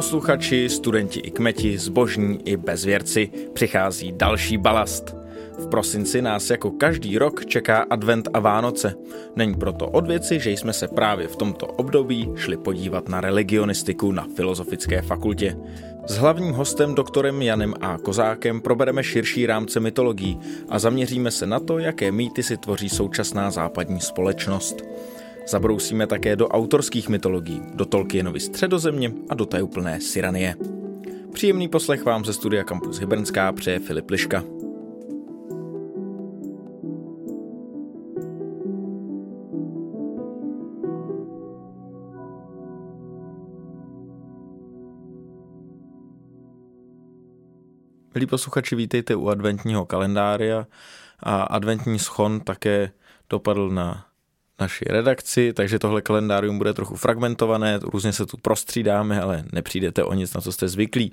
posluchači, studenti i kmeti, zbožní i bezvěrci, přichází další balast. V prosinci nás jako každý rok čeká advent a Vánoce. Není proto od věci, že jsme se právě v tomto období šli podívat na religionistiku na Filozofické fakultě. S hlavním hostem doktorem Janem A. Kozákem probereme širší rámce mytologií a zaměříme se na to, jaké mýty si tvoří současná západní společnost. Zabrousíme také do autorských mytologií, do Tolkienovy středozemě a do tajuplné Siranie. Příjemný poslech vám ze studia Campus Hybernská přeje Filip Liška. Milí posluchači, vítejte u adventního kalendária a adventní schon také dopadl na naší redakci, takže tohle kalendárium bude trochu fragmentované, různě se tu prostřídáme, ale nepřijdete o nic, na co jste zvyklí.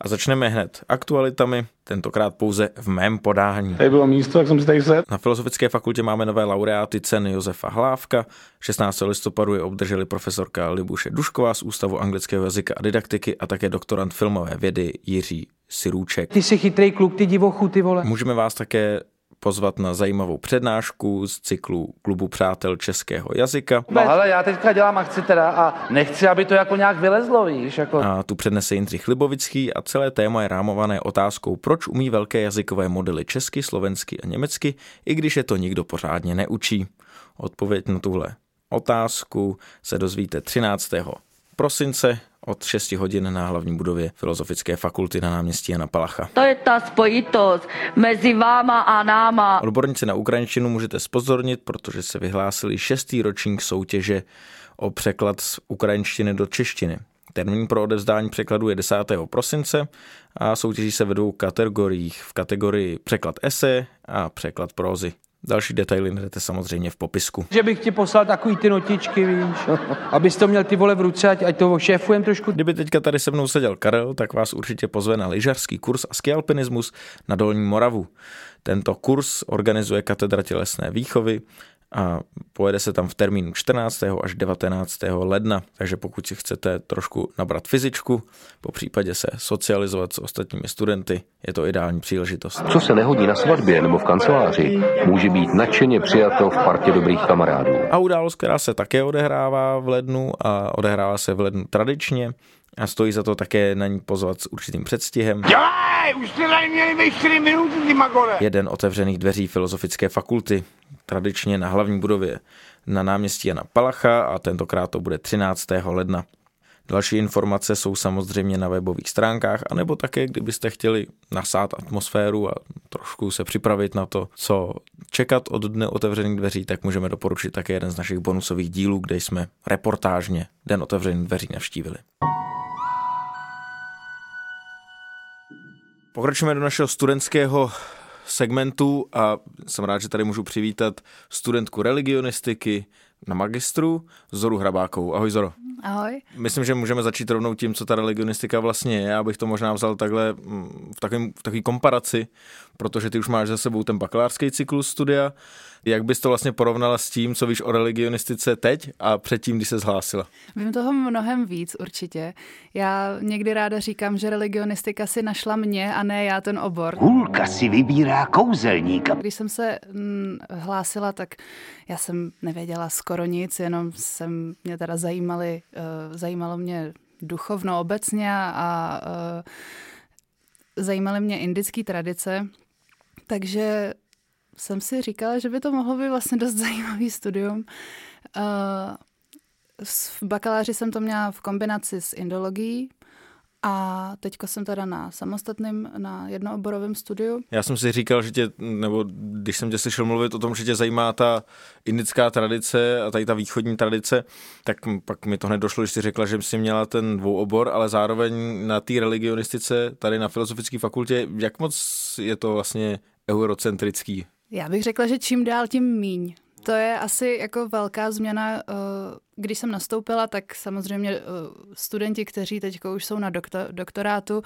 A začneme hned aktualitami, tentokrát pouze v mém podání. Tady bylo místo, jak jsem si tady sedl. Na Filozofické fakultě máme nové laureáty ceny Josefa Hlávka. 16. listopadu je obdrželi profesorka Libuše Dušková z Ústavu anglického jazyka a didaktiky a také doktorant filmové vědy Jiří Sirůček. Ty jsi chytrý kluk, ty divochu, ty vole. Můžeme vás také pozvat na zajímavou přednášku z cyklu Klubu přátel českého jazyka. No hele, já teďka dělám akci teda a nechci, aby to jako nějak vylezlo, víš, jako... A tu přednese Jindřich Libovický a celé téma je rámované otázkou, proč umí velké jazykové modely česky, slovensky a německy, i když je to nikdo pořádně neučí. Odpověď na tuhle otázku se dozvíte 13. prosince od 6 hodin na hlavní budově Filozofické fakulty na náměstí Jana Palacha. To je ta spojitost mezi váma a náma. Odborníci na ukrajinštinu můžete spozornit, protože se vyhlásili šestý ročník soutěže o překlad z ukrajinštiny do češtiny. Termín pro odevzdání překladu je 10. prosince a soutěží se ve dvou kategoriích. V kategorii překlad ese a překlad prózy. Další detaily najdete samozřejmě v popisku. Že bych ti poslal takový ty notičky, víš, abys to měl ty vole v ruce, ať, ať to šéfujem trošku. Kdyby teďka tady se mnou seděl Karel, tak vás určitě pozve na lyžařský kurz a skialpinismus na Dolní Moravu. Tento kurz organizuje katedra tělesné výchovy a pojede se tam v termínu 14. až 19. ledna, takže pokud si chcete trošku nabrat fyzičku, po případě se socializovat s ostatními studenty, je to ideální příležitost. Co se nehodí na svatbě nebo v kanceláři, může být nadšeně přijato v partě dobrých kamarádů. A událost, která se také odehrává v lednu a odehrává se v lednu tradičně, a stojí za to také na ní pozvat s určitým předstihem. Dělej, už jste tady měli ve 4 minuty, ty magore. Jeden otevřených dveří Filozofické fakulty, tradičně na hlavní budově na náměstí Jana Palacha a tentokrát to bude 13. ledna. Další informace jsou samozřejmě na webových stránkách, anebo také, kdybyste chtěli nasát atmosféru a trošku se připravit na to, co čekat od dne otevřených dveří, tak můžeme doporučit také jeden z našich bonusových dílů, kde jsme reportážně Den otevřených dveří navštívili. Pokračujeme do našeho studentského segmentu a jsem rád, že tady můžu přivítat studentku religionistiky na magistru Zoru Hrabákovou. Ahoj Zoro. Ahoj. Myslím, že můžeme začít rovnou tím, co ta religionistika vlastně je. Já bych to možná vzal takhle mm, v takovém v takový komparaci, protože ty už máš za sebou ten bakalářský cyklus studia. Jak bys to vlastně porovnala s tím, co víš o religionistice teď a předtím, když se zhlásila? Vím toho mnohem víc určitě. Já někdy ráda říkám, že religionistika si našla mě a ne já ten obor. Hůlka si vybírá kouzelníka. Když jsem se mm, hlásila, tak já jsem nevěděla skoro nic, jenom jsem mě teda zajímaly, uh, zajímalo mě duchovno obecně a uh, zajímaly mě indické tradice, takže jsem si říkala, že by to mohlo být vlastně dost zajímavý studium. Uh, v bakaláři jsem to měla v kombinaci s indologií, a teďko jsem teda na samostatném, na jednooborovém studiu. Já jsem si říkal, že tě, nebo když jsem tě slyšel mluvit o tom, že tě zajímá ta indická tradice a tady ta východní tradice, tak pak mi to hned došlo, když jsi řekla, že jsi měla ten dvouobor, ale zároveň na té religionistice tady na Filozofické fakultě, jak moc je to vlastně eurocentrický? Já bych řekla, že čím dál tím míň. To je asi jako velká změna. Eh, když jsem nastoupila, tak samozřejmě eh, studenti, kteří teď už jsou na doktor, doktorátu,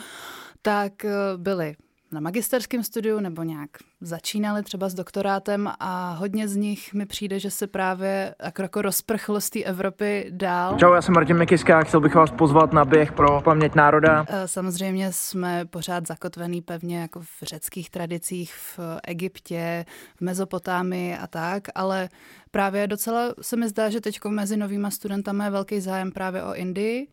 tak eh, byli na magisterském studiu nebo nějak začínali třeba s doktorátem a hodně z nich mi přijde, že se právě jako, rozprchlo z té Evropy dál. Čau, já jsem Martin Mikiska, chtěl bych vás pozvat na běh pro paměť národa. Eh, samozřejmě jsme pořád zakotvený pevně jako v řeckých tradicích, v Egyptě, v Mezopotámii a tak, ale právě docela se mi zdá, že teď mezi novýma studentama je velký zájem právě o Indii,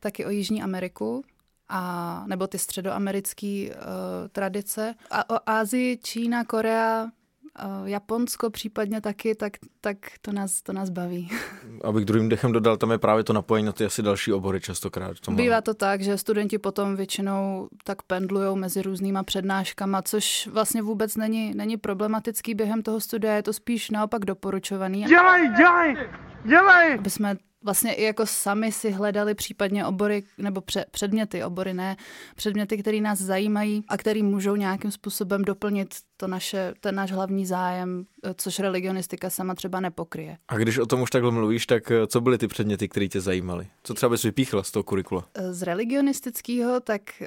taky o Jižní Ameriku a, nebo ty středoamerické uh, tradice. A o Ázii, Čína, Korea, uh, Japonsko případně taky, tak, tak to, nás, to nás baví. Abych druhým dechem dodal, tam je právě to napojení na ty asi další obory častokrát. To Bývá to tak, že studenti potom většinou tak pendlují mezi různýma přednáškama, což vlastně vůbec není, není problematický během toho studia, je to spíš naopak doporučovaný. Dělej, dělej, dělej! Aby jsme vlastně i jako sami si hledali případně obory nebo pře- předměty, obory ne, předměty, které nás zajímají a které můžou nějakým způsobem doplnit to naše, ten náš hlavní zájem, což religionistika sama třeba nepokryje. A když o tom už takhle mluvíš, tak eh, co byly ty předměty, které tě zajímaly? Co třeba bys vypíchla z toho kurikula? Z religionistického, tak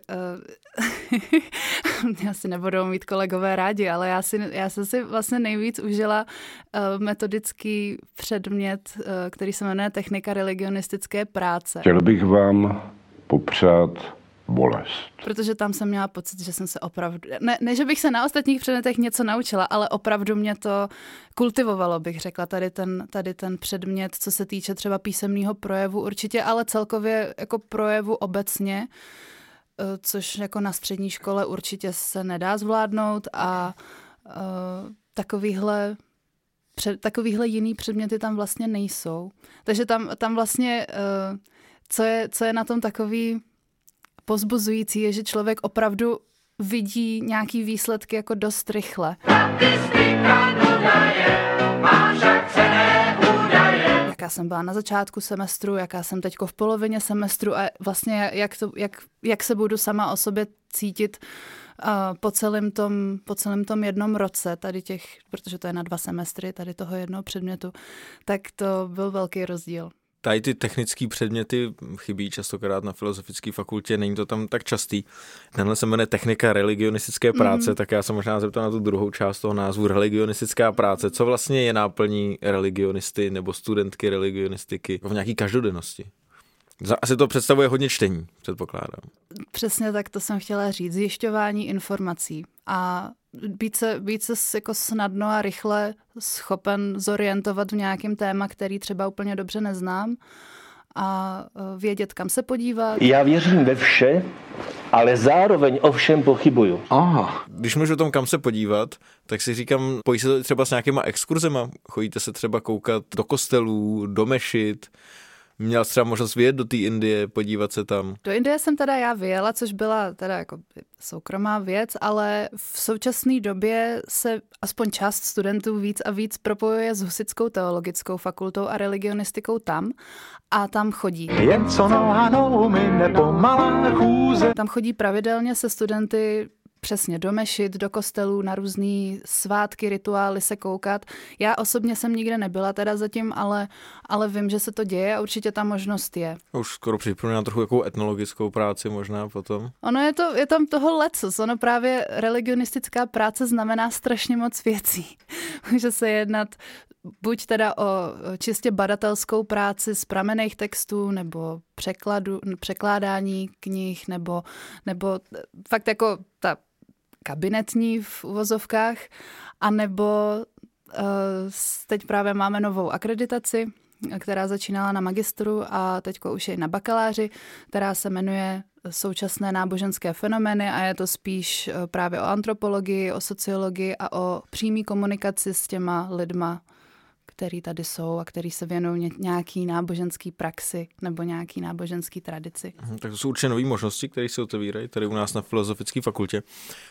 uh, asi nebudou mít kolegové rádi, ale já, si, já jsem si vlastně nejvíc užila uh, metodický předmět, uh, který se jmenuje Technika religionistické práce. Chtěl bych vám popřát bolest. Protože tam jsem měla pocit, že jsem se opravdu, ne, ne že bych se na ostatních předmětech něco naučila, ale opravdu mě to kultivovalo, bych řekla, tady ten, tady ten předmět, co se týče třeba písemného projevu určitě, ale celkově jako projevu obecně, eh, což jako na střední škole určitě se nedá zvládnout a uh, takovýhle před, takovýhle jiný předměty tam vlastně nejsou. Takže tam, tam vlastně, uh, co, je, co je na tom takový pozbuzující je, že člověk opravdu vidí nějaký výsledky jako dost rychle. Jaká jsem byla na začátku semestru, jaká jsem teď v polovině semestru a vlastně jak, to, jak, jak se budu sama o sobě cítit uh, po, celém tom, po celém tom jednom roce, tady těch, protože to je na dva semestry, tady toho jednoho předmětu, tak to byl velký rozdíl. Tady ty technické předměty chybí častokrát na filozofické fakultě, není to tam tak častý. Tenhle se jmenuje technika religionistické práce, mm. tak já se možná zeptám na tu druhou část toho názvu religionistická práce. Co vlastně je náplní religionisty nebo studentky religionistiky v nějaký každodennosti? Asi to představuje hodně čtení, předpokládám. Přesně tak to jsem chtěla říct. Zjišťování informací a být se, být se jako snadno a rychle schopen zorientovat v nějakém téma, který třeba úplně dobře neznám a e, vědět, kam se podívat. Já věřím ve vše, ale zároveň o všem pochybuju. Aha. Když můžu o tom, kam se podívat, tak si říkám, pojí se to třeba s nějakýma exkurzema? Chodíte se třeba koukat do kostelů, do mešit, Měl třeba možnost vyjet do té Indie, podívat se tam? Do Indie jsem teda já vyjela, což byla teda jako soukromá věc, ale v současné době se aspoň část studentů víc a víc propojuje s Husickou teologickou fakultou a religionistikou tam a tam chodí. Jen co nohanou mi nepomalá chůze. Tam chodí pravidelně se studenty přesně do mešit, do kostelů, na různé svátky, rituály se koukat. Já osobně jsem nikde nebyla teda zatím, ale, ale vím, že se to děje a určitě ta možnost je. Už skoro připomíná trochu jakou etnologickou práci možná potom. Ono je, to, je tam toho lecos. Ono právě religionistická práce znamená strašně moc věcí. Může se jednat buď teda o čistě badatelskou práci z pramených textů, nebo překladu, překládání knih, nebo, nebo fakt jako ta kabinetní v uvozovkách, anebo uh, teď právě máme novou akreditaci, která začínala na magistru a teď už je na bakaláři, která se jmenuje současné náboženské fenomény a je to spíš eh, právě o antropologii, o sociologii a o přímý komunikaci s těma lidma, který tady jsou a který se věnují nějaký náboženský praxi nebo nějaký náboženský tradici. Mhm, tak to jsou určitě nové možnosti, které se otevírají tady u nás na Filozofické fakultě.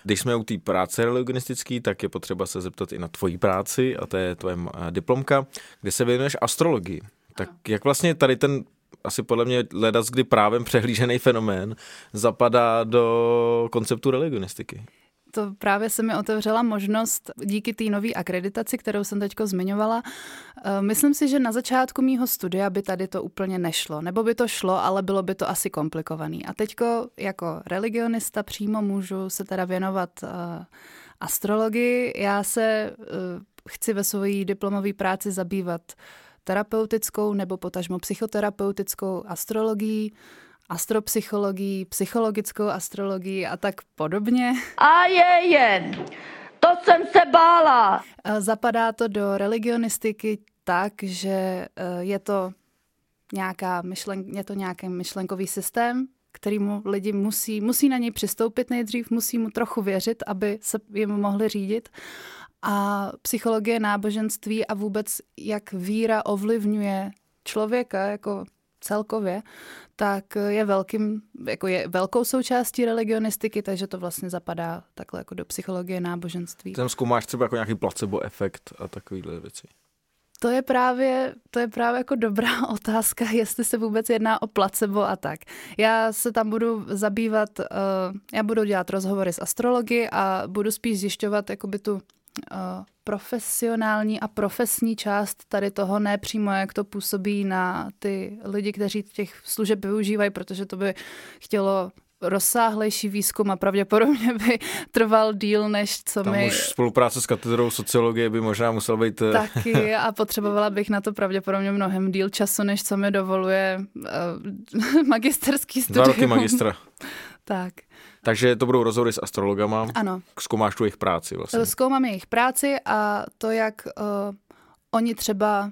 Když jsme u té práce religionistické, tak je potřeba se zeptat i na tvoji práci a to je tvoje eh, diplomka, kde se věnuješ astrologii. Tak jak vlastně tady ten asi podle mě ledas, kdy právem přehlížený fenomén zapadá do konceptu religionistiky? To právě se mi otevřela možnost díky té nové akreditaci, kterou jsem teďko zmiňovala. Eh, myslím si, že na začátku mýho studia by tady to úplně nešlo. Nebo by to šlo, ale bylo by to asi komplikovaný. A teďko jako religionista přímo můžu se teda věnovat uh, astrologii. Já se uh, chci ve své diplomové práci zabývat terapeutickou nebo potažmo psychoterapeutickou astrologií, astropsychologií, psychologickou astrologií a tak podobně. A je jen, to jsem se bála. Zapadá to do religionistiky tak, že e, je to nějaká myšlen, je to nějaký myšlenkový systém, kterýmu lidi musí, musí na něj přistoupit nejdřív, musí mu trochu věřit, aby se jim mohli řídit. A psychologie náboženství a vůbec jak víra ovlivňuje člověka jako celkově, tak je velkým, jako je velkou součástí religionistiky, takže to vlastně zapadá takhle jako do psychologie náboženství. Tam zkoumáš třeba jako nějaký placebo efekt a takovéhle věci. To je právě, to je právě jako dobrá otázka, jestli se vůbec jedná o placebo a tak. Já se tam budu zabývat, uh, já budu dělat rozhovory s astrology a budu spíš zjišťovat jakoby tu profesionální a profesní část tady toho, ne přímo jak to působí na ty lidi, kteří těch služeb využívají, protože to by chtělo rozsáhlejší výzkum a pravděpodobně by trval díl, než co Tam my... už spolupráce s katedrou sociologie by možná musel být... eh, Taky a potřebovala bych na to pravděpodobně mnohem díl času, než co mi dovoluje uh, magisterský studium. Dva roky magistra. tak. Takže to budou rozhovory s astrologama. Ano. Zkoumáš tu jejich práci vlastně. Zkoumám jejich práci a to, jak uh, oni třeba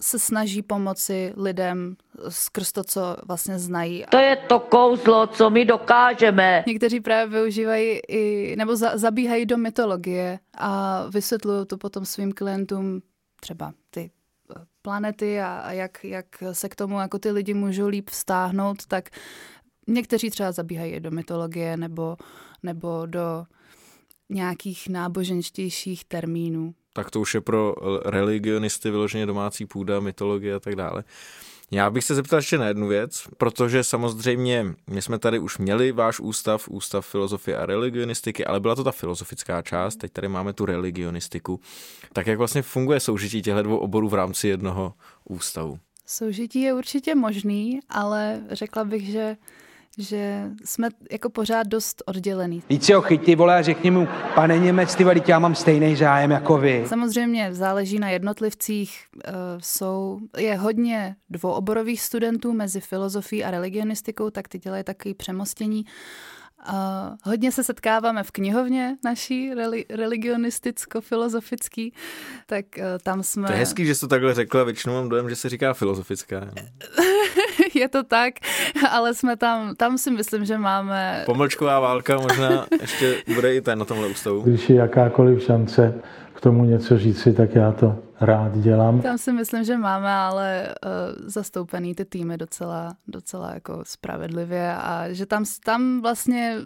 se snaží pomoci lidem skrz to, co vlastně znají. To je to kouzlo, co my dokážeme. Někteří právě využívají i, nebo za, zabíhají do mytologie a vysvětlují to potom svým klientům třeba ty eh, planety a, a jak, jak se k tomu jako ty lidi můžou líp vztáhnout, tak někteří třeba zabíhají do mytologie nebo, nebo do nějakých náboženštějších termínů tak to už je pro religionisty vyloženě domácí půda, mytologie a tak dále. Já bych se zeptal ještě na jednu věc, protože samozřejmě my jsme tady už měli váš ústav, ústav filozofie a religionistiky, ale byla to ta filozofická část, teď tady máme tu religionistiku. Tak jak vlastně funguje soužití těchto dvou oborů v rámci jednoho ústavu? Soužití je určitě možný, ale řekla bych, že že jsme jako pořád dost oddělený. Víc si ho chytí, vole, a řekni mu, pane Němec, ty vole, já mám stejný zájem jako vy. Samozřejmě záleží na jednotlivcích. Uh, jsou, je hodně dvouoborových studentů mezi filozofií a religionistikou, tak ty dělají takový přemostění. Uh, hodně se setkáváme v knihovně naší reli- religionisticko-filozofický, tak uh, tam jsme... To je hezký, že jsi to takhle řekla, většinou mám dojem, že se říká filozofická. je to tak, ale jsme tam, tam si myslím, že máme... Pomlčková válka možná ještě bude i ten na tomhle ústavu. Když je jakákoliv šance k tomu něco říci, tak já to rád dělám. Tam si myslím, že máme ale uh, zastoupený ty týmy docela, docela jako spravedlivě a že tam, tam vlastně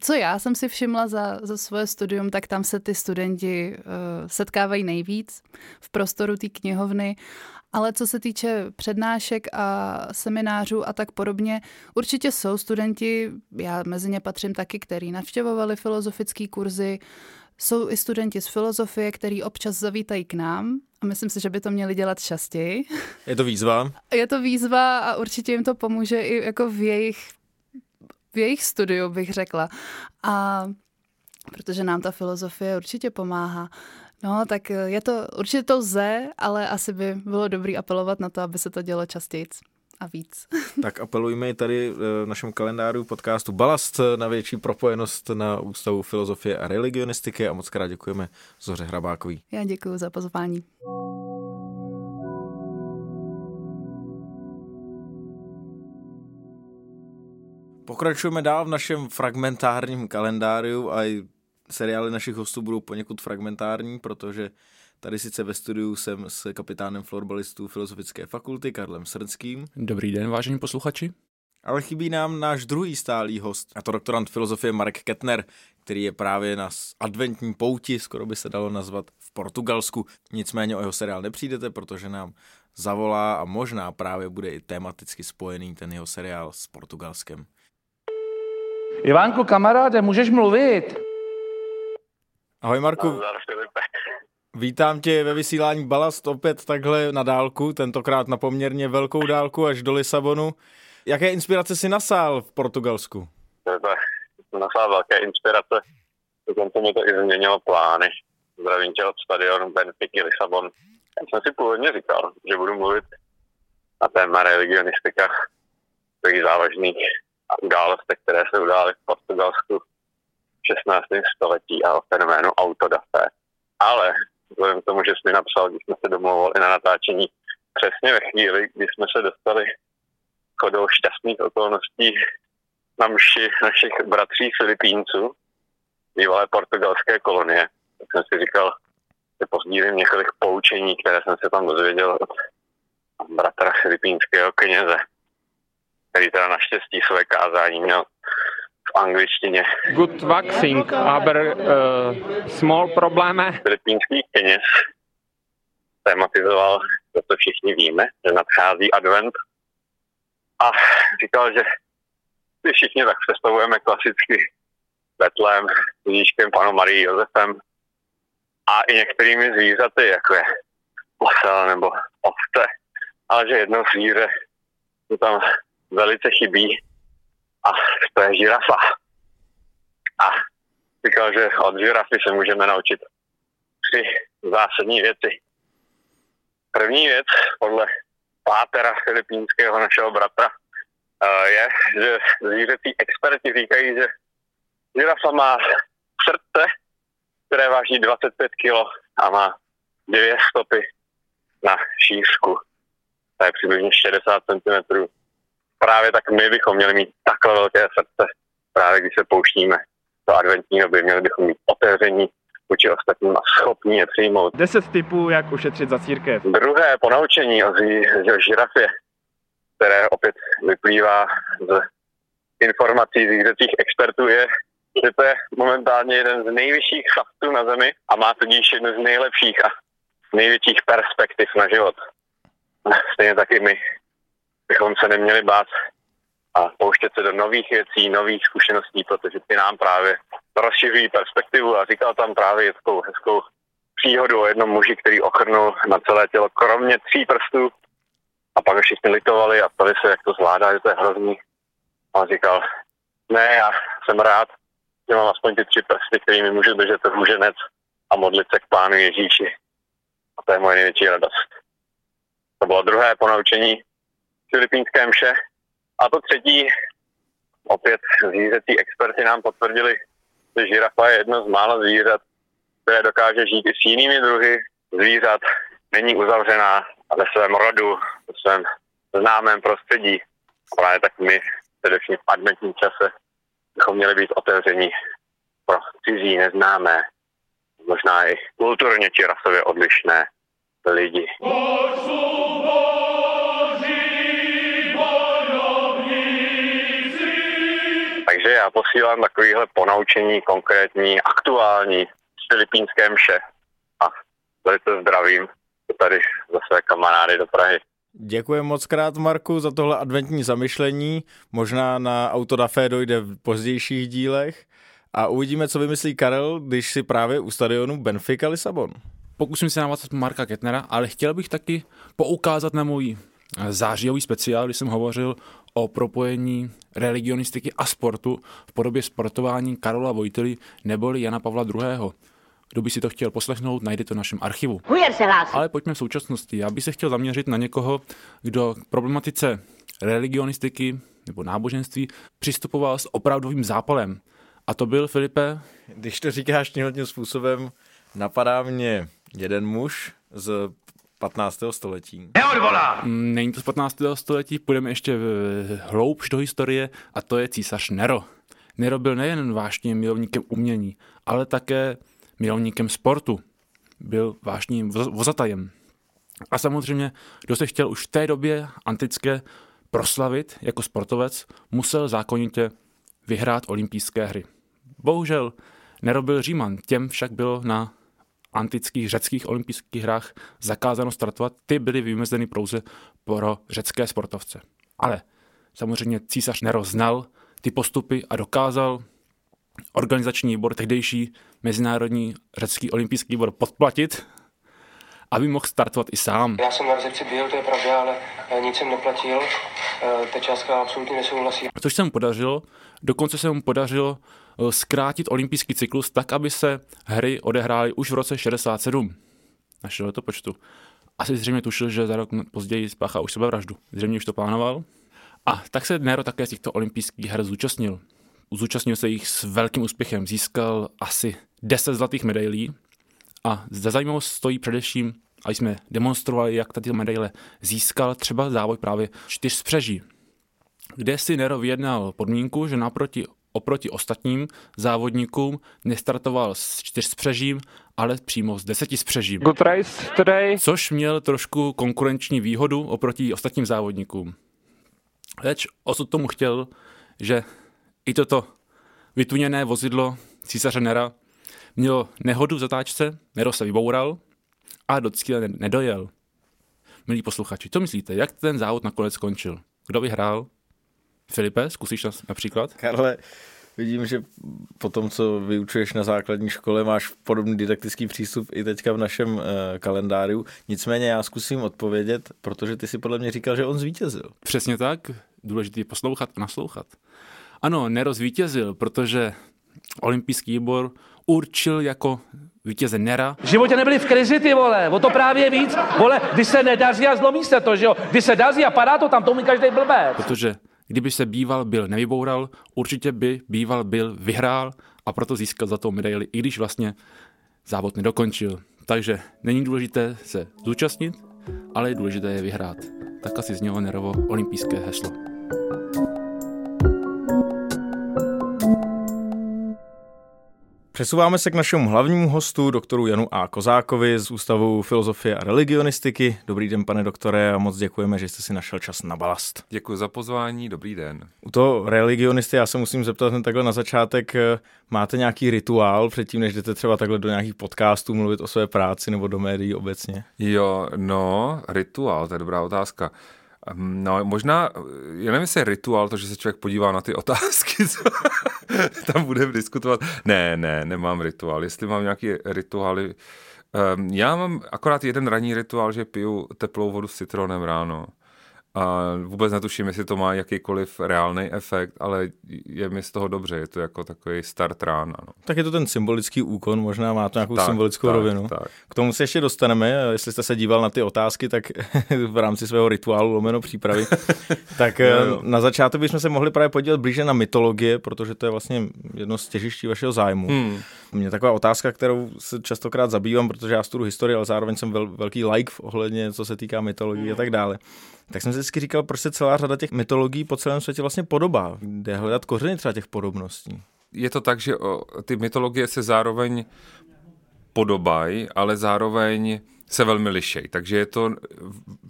co já jsem si všimla za, za svoje studium, tak tam se ty studenti uh, setkávají nejvíc v prostoru té knihovny ale co se týče přednášek a seminářů a tak podobně, určitě jsou studenti, já mezi ně patřím taky, který navštěvovali filozofické kurzy, jsou i studenti z filozofie, který občas zavítají k nám a myslím si, že by to měli dělat častěji. Je to výzva? Je to výzva a určitě jim to pomůže i jako v jejich, v jejich studiu, bych řekla. A protože nám ta filozofie určitě pomáhá. No, tak eh, je to, určitě to lze, ale asi by bylo dobrý apelovat na to, aby se to dělo častěji a víc. Tak apelujme i tady eh, v našem kalendářu podcastu Balast na větší propojenost na Ústavu filozofie a religionistiky a moc krát děkujeme Zoře Hrabákový. Já děkuji za pozvání. Pokračujeme dál v našem fragmentárním kalendáriu a seriály našich hostů budou poněkud fragmentární, protože tady sice ve studiu jsem s kapitánem florbalistů Filozofické fakulty Karlem Srdským. Dobrý den, vážení posluchači. Ale chybí nám náš druhý stálý host, a to doktorant filozofie Marek Kettner, který je právě na adventní pouti, skoro by se dalo nazvat, v Portugalsku. Nicméně o jeho seriál nepřijdete, protože nám zavolá a možná právě bude i tematicky spojený ten jeho seriál s Portugalskem. Ivánku, kamaráde, můžeš mluvit? Ahoj Marku. Vítám tě ve vysílání Balast opět takhle na dálku, tentokrát na poměrně velkou dálku až do Lisabonu. Jaké inspirace si nasál v Portugalsku? Nasál velké inspirace. Dokonce mi to i změnilo plány. Zdravím tě od stadionu Benfica Lisabon. Já jsem si původně říkal, že budu mluvit na téma religionistika, takových závažných událostech, které se udály v Portugalsku 16. století a o fenoménu autodafé. Ale vzhledem k tomu, že jsi mi napsal, když jsme se domluvili na natáčení přesně ve chvíli, kdy jsme se dostali chodou šťastných okolností na mši našich bratří Filipínců, bývalé portugalské kolonie, tak jsem si říkal, že pozdílím několik poučení, které jsem se tam dozvěděl od bratra filipínského kněze, který teda naštěstí své kázání měl v angličtině. Good waxing, aber uh, small problémy. Filipínský kněz tematizoval to, co všichni víme, že nadchází advent a říkal, že si všichni tak představujeme klasicky Betlem, Ježíškem, Panou Marí, Josefem a i některými zvířaty, jako je osel nebo ovce, ale že jedno zvíře to tam velice chybí a to je žirafa. A říkal, že od žirafy se můžeme naučit tři zásadní věci. První věc, podle pátera filipínského našeho bratra, je, že zvířecí experti říkají, že žirafa má srdce, které váží 25 kg a má dvě stopy na šířku. To je přibližně 60 cm. Právě tak my bychom měli mít takhle velké srdce, právě když se pouštíme do adventní doby, měli bychom mít otevření vůči ostatním a schopní je přijmout. Deset typů, jak ušetřit za církev. Druhé ponaučení o, žirafě, které opět vyplývá z informací zvířecích expertů, je, že to je momentálně jeden z nejvyšších faktů na Zemi a má tudíž jednu z nejlepších a největších perspektiv na život. Stejně tak i my bychom se neměli bát a pouštět se do nových věcí, nových zkušeností, protože ty nám právě rozšiřují perspektivu a říkal tam právě takovou hezkou příhodu o jednom muži, který ochrnul na celé tělo kromě tří prstů a pak všichni litovali a ptali se, jak to zvládá, že to je hrozný. A říkal, ne, já jsem rád, že mám aspoň ty tři prsty, kterými můžu držet růženec a modlit se k Pánu Ježíši. A to je moje největší radost. To bylo druhé ponaučení filipínské mše. A to třetí, opět zvířecí experti nám potvrdili, že žirafa je jedno z mála zvířat, které dokáže žít i s jinými druhy zvířat, není uzavřená ve svém rodu, ve svém známém prostředí. Právě tak my, především v adventním čase, bychom měli být otevření pro cizí, neznámé, možná i kulturně či rasově odlišné lidi. Takže já posílám takovýhle ponaučení konkrétní, aktuální z filipínské mše a velice zdravím tady za své kamarády do Prahy. Děkuji moc krát, Marku, za tohle adventní zamyšlení. Možná na Autodafé dojde v pozdějších dílech. A uvidíme, co vymyslí Karel, když si právě u stadionu Benfica Lisabon. Pokusím se navázat Marka Ketnera, ale chtěl bych taky poukázat na můj zářijový speciál, kdy jsem hovořil o propojení religionistiky a sportu v podobě sportování Karola Vojtily neboli Jana Pavla II. Kdo by si to chtěl poslechnout, najde to v našem archivu. Ale pojďme v současnosti. Já bych se chtěl zaměřit na někoho, kdo k problematice religionistiky nebo náboženství přistupoval s opravdovým zápalem. A to byl, Filipe... Když to říkáš tímhle způsobem, napadá mě jeden muž z 15. století. Neodvolá! Není to z 15. století, půjdeme ještě hloubš do historie a to je císař Nero. Nero byl nejen vášným milovníkem umění, ale také milovníkem sportu. Byl vášným vozatajem. A samozřejmě, kdo se chtěl už v té době antické proslavit jako sportovec, musel zákonitě vyhrát olympijské hry. Bohužel nerobil Říman, těm však bylo na antických řeckých olympijských hrách zakázáno startovat, ty byly vymezeny pouze pro řecké sportovce. Ale samozřejmě císař Nero znal ty postupy a dokázal organizační výbor tehdejší Mezinárodní řecký olympijský výbor podplatit, aby mohl startovat i sám. Já jsem na recepci byl, to je pravda, ale eh, nic jsem neplatil. Eh, ta částka absolutně nesouhlasí. Což se mu podařilo. Dokonce se mu podařilo eh, zkrátit olympijský cyklus tak, aby se hry odehrály už v roce 67 našeho počtu. Asi zřejmě tušil, že za rok později spáchá už sebevraždu. Zřejmě už to plánoval. A tak se Nero také z těchto olympijských her zúčastnil. Zúčastnil se jich s velkým úspěchem. Získal asi 10 zlatých medailí. A za zajímavost stojí především, a jsme demonstrovali, jak tady medaile získal třeba závoj právě čtyř spřeží, kde si Nero vyjednal podmínku, že naproti oproti ostatním závodníkům nestartoval s čtyřspřežím, ale přímo s deseti spřežím. Good race today. Což měl trošku konkurenční výhodu oproti ostatním závodníkům. Leč osud tomu chtěl, že i toto vytuněné vozidlo císaře Nera mělo nehodu v zatáčce, Nero se vyboural a do cíle nedojel. Milí posluchači, co myslíte, jak ten závod nakonec skončil? Kdo vyhrál? Filipe, zkusíš nás například? Karle, vidím, že po tom, co vyučuješ na základní škole, máš podobný didaktický přístup i teďka v našem uh, kalendáriu. Nicméně já zkusím odpovědět, protože ty si podle mě říkal, že on zvítězil. Přesně tak. Důležité je poslouchat a naslouchat. Ano, Nero zvítězil, protože olympijský výbor určil jako vítěze Nera. V životě nebyli v krizi, ty vole, o to právě víc. Vole, když se nedaří a zlomí se to, že jo? Když se daří a padá to tam, to mi každý blbé. Protože kdyby se býval byl nevyboural, určitě by býval byl vyhrál a proto získal za to medaili, i když vlastně závod nedokončil. Takže není důležité se zúčastnit, ale je důležité je vyhrát. Tak asi znělo Nerovo olympijské heslo. Přesouváme se k našemu hlavnímu hostu, doktoru Janu A. Kozákovi z Ústavu filozofie a religionistiky. Dobrý den, pane doktore, a moc děkujeme, že jste si našel čas na balast. Děkuji za pozvání, dobrý den. U toho religionisty já se musím zeptat hned takhle na začátek, máte nějaký rituál předtím, než jdete třeba takhle do nějakých podcastů mluvit o své práci nebo do médií obecně? Jo, no, rituál, to je dobrá otázka. No, možná, já nevím, jestli je rituál, to, že se člověk podívá na ty otázky, co tam budeme diskutovat. Ne, ne, nemám rituál. Jestli mám nějaký rituály, já mám akorát jeden ranní rituál, že piju teplou vodu s citronem ráno a vůbec netuším, jestli to má jakýkoliv reálný efekt, ale je mi z toho dobře, je to jako takový start rána. No. Tak je to ten symbolický úkon, možná má to nějakou tak, symbolickou tak, rovinu. Tak. K tomu se ještě dostaneme, jestli jste se díval na ty otázky, tak v rámci svého rituálu lomeno přípravy, tak jo, jo. na začátku bychom se mohli právě podívat blíže na mytologie, protože to je vlastně jedno z těžiští vašeho zájmu. Hmm. Mě taková otázka, kterou se častokrát zabývám, protože já studuji historii, ale zároveň jsem vel, velký like ohledně, co se týká mytologie hmm. a tak dále tak jsem si vždycky říkal, proč se celá řada těch mytologií po celém světě vlastně podobá. Kde hledat kořeny třeba těch podobností? Je to tak, že ty mytologie se zároveň podobají, ale zároveň se velmi lišej. Takže je to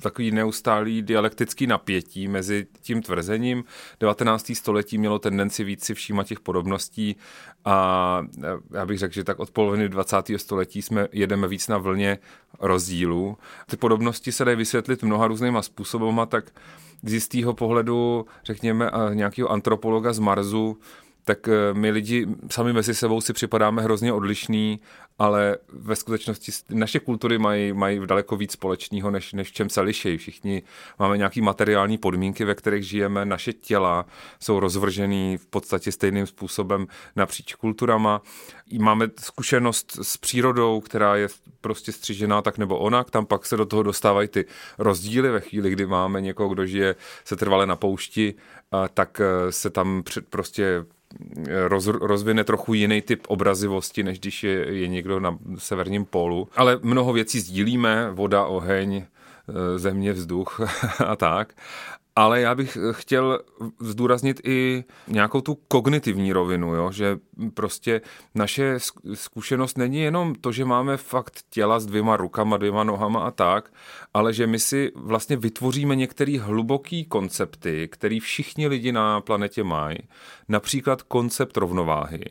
takový neustálý dialektický napětí mezi tím tvrzením. 19. století mělo tendenci víc si všímat těch podobností a já bych řekl, že tak od poloviny 20. století jsme jedeme víc na vlně rozdílů. Ty podobnosti se dají vysvětlit mnoha různýma způsobama, tak z jistého pohledu, řekněme, nějakého antropologa z Marsu, tak eh, my lidi sami mezi sebou si připadáme hrozně odlišní, ale ve skutečnosti naše kultury mají, mají daleko víc společného, než, než v čem se liší. Všichni máme nějaké materiální podmínky, ve kterých žijeme, naše těla jsou rozvržený v podstatě stejným způsobem napříč kulturama. Máme zkušenost s přírodou, která je prostě střižená tak nebo onak, tam pak se do toho dostávají ty rozdíly ve chvíli, kdy máme někoho, kdo žije se trvale na poušti, tak eh, se tam prostě roz, rozvine trochu jiný typ obrazivosti, než když je, je někdo na severním pólu. Ale mnoho věcí sdílíme, voda, oheň, e, země, vzduch a tak. Ale já bych chtěl zdůraznit i nějakou tu kognitivní rovinu, jo? že prostě naše zkušenost není jenom to, že máme fakt těla s dvěma rukama, dvěma nohama a tak, ale že my si vlastně vytvoříme některé hluboký koncepty, který všichni lidi na planetě mají. Například koncept rovnováhy.